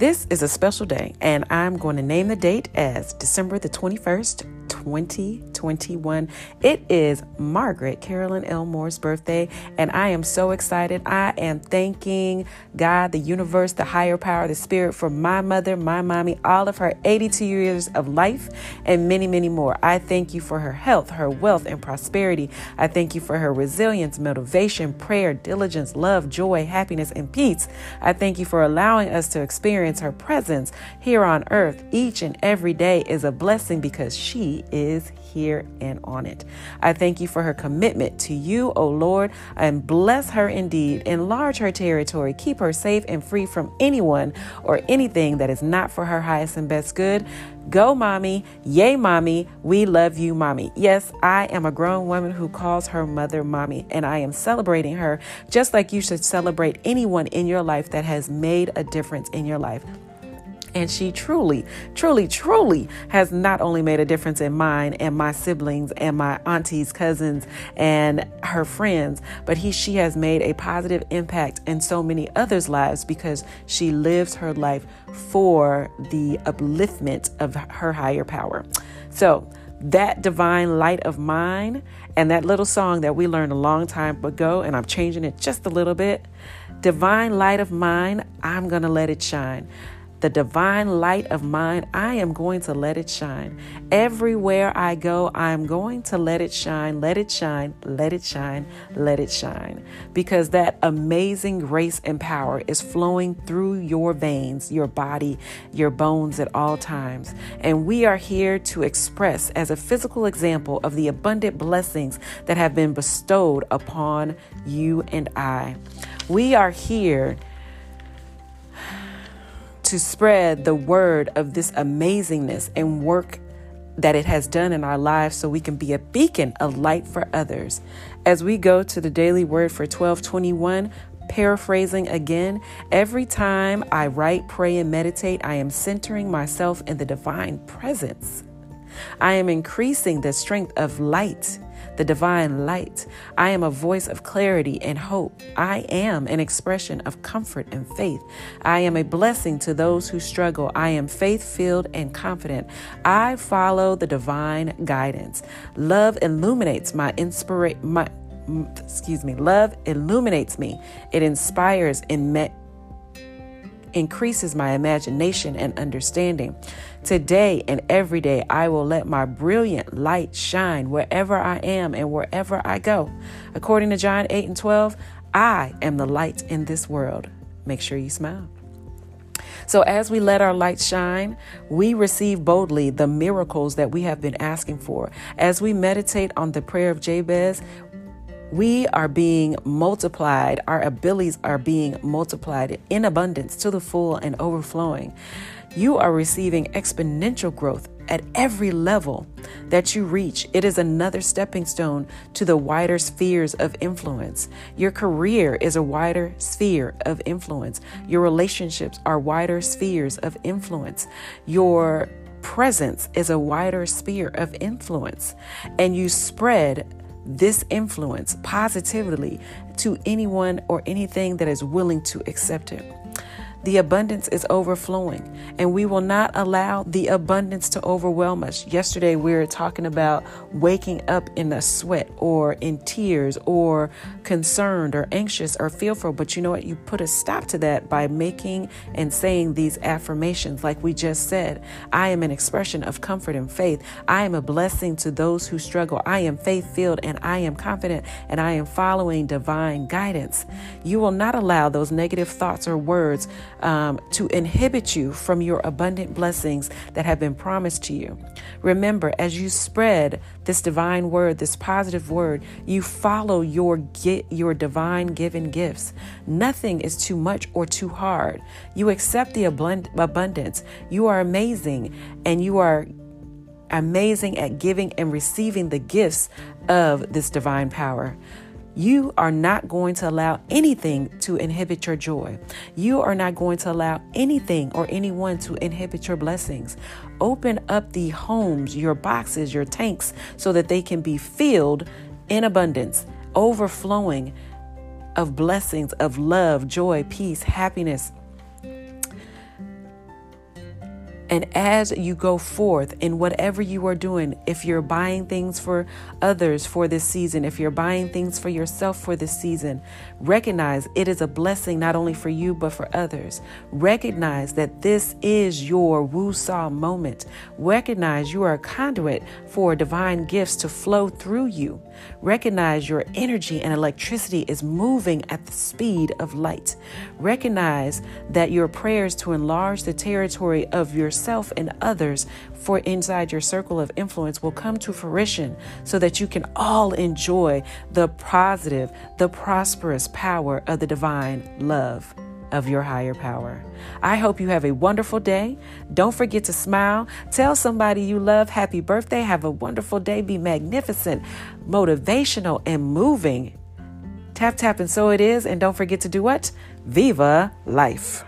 This is a special day, and I'm going to name the date as December the 21st, 2021. It is Margaret Carolyn Elmore's birthday, and I am so excited. I am thanking God, the universe, the higher power, the spirit for my mother, my mommy, all of her 82 years of life, and many, many more. I thank you for her health, her wealth, and prosperity. I thank you for her resilience, motivation, prayer, diligence, love, joy, happiness, and peace. I thank you for allowing us to experience her presence here on earth each and every day is a blessing because she is here and on it. I thank you for her commitment to you, O Lord, and bless her indeed. Enlarge her territory, keep her safe and free from anyone or anything that is not for her highest and best good. Go, mommy. Yay, mommy. We love you, mommy. Yes, I am a grown woman who calls her mother mommy, and I am celebrating her just like you should celebrate anyone in your life that has made a difference in your life. And she truly, truly, truly has not only made a difference in mine and my siblings and my aunties, cousins, and her friends, but he, she has made a positive impact in so many others' lives because she lives her life for the upliftment of her higher power. So, that divine light of mine and that little song that we learned a long time ago, and I'm changing it just a little bit. Divine light of mine, I'm going to let it shine the divine light of mine, I am going to let it shine. Everywhere I go, I am going to let it shine, let it shine, let it shine, let it shine. Because that amazing grace and power is flowing through your veins, your body, your bones at all times. And we are here to express as a physical example of the abundant blessings that have been bestowed upon you and I. We are here to spread the word of this amazingness and work that it has done in our lives so we can be a beacon of light for others. As we go to the daily word for 1221, paraphrasing again, every time I write, pray, and meditate, I am centering myself in the divine presence. I am increasing the strength of light the divine light. I am a voice of clarity and hope. I am an expression of comfort and faith. I am a blessing to those who struggle. I am faith filled and confident. I follow the divine guidance. Love illuminates my inspiration. My excuse me, love illuminates me. It inspires and me- increases my imagination and understanding. Today and every day, I will let my brilliant light shine wherever I am and wherever I go. According to John 8 and 12, I am the light in this world. Make sure you smile. So, as we let our light shine, we receive boldly the miracles that we have been asking for. As we meditate on the prayer of Jabez, we are being multiplied. Our abilities are being multiplied in abundance to the full and overflowing. You are receiving exponential growth at every level that you reach. It is another stepping stone to the wider spheres of influence. Your career is a wider sphere of influence. Your relationships are wider spheres of influence. Your presence is a wider sphere of influence. And you spread this influence positively to anyone or anything that is willing to accept it. The abundance is overflowing, and we will not allow the abundance to overwhelm us. Yesterday, we were talking about waking up in a sweat or in tears or concerned or anxious or fearful. But you know what? You put a stop to that by making and saying these affirmations, like we just said I am an expression of comfort and faith. I am a blessing to those who struggle. I am faith filled and I am confident and I am following divine guidance. You will not allow those negative thoughts or words um, to inhibit you from your abundant blessings that have been promised to you. Remember, as you spread this divine word, this positive word, you follow your get your divine given gifts. Nothing is too much or too hard. You accept the abundance. You are amazing, and you are amazing at giving and receiving the gifts of this divine power. You are not going to allow anything to inhibit your joy. You are not going to allow anything or anyone to inhibit your blessings. Open up the homes, your boxes, your tanks, so that they can be filled in abundance, overflowing of blessings of love, joy, peace, happiness, And as you go forth in whatever you are doing, if you're buying things for others for this season, if you're buying things for yourself for this season, recognize it is a blessing not only for you but for others. Recognize that this is your woo-saw moment. Recognize you are a conduit for divine gifts to flow through you. Recognize your energy and electricity is moving at the speed of light. Recognize that your prayers to enlarge the territory of yourself and others for inside your circle of influence will come to fruition so that you can all enjoy the positive, the prosperous power of the divine love of your higher power. I hope you have a wonderful day. Don't forget to smile. Tell somebody you love happy birthday. Have a wonderful day. Be magnificent, motivational, and moving. Tap, tap, and so it is. And don't forget to do what? Viva life.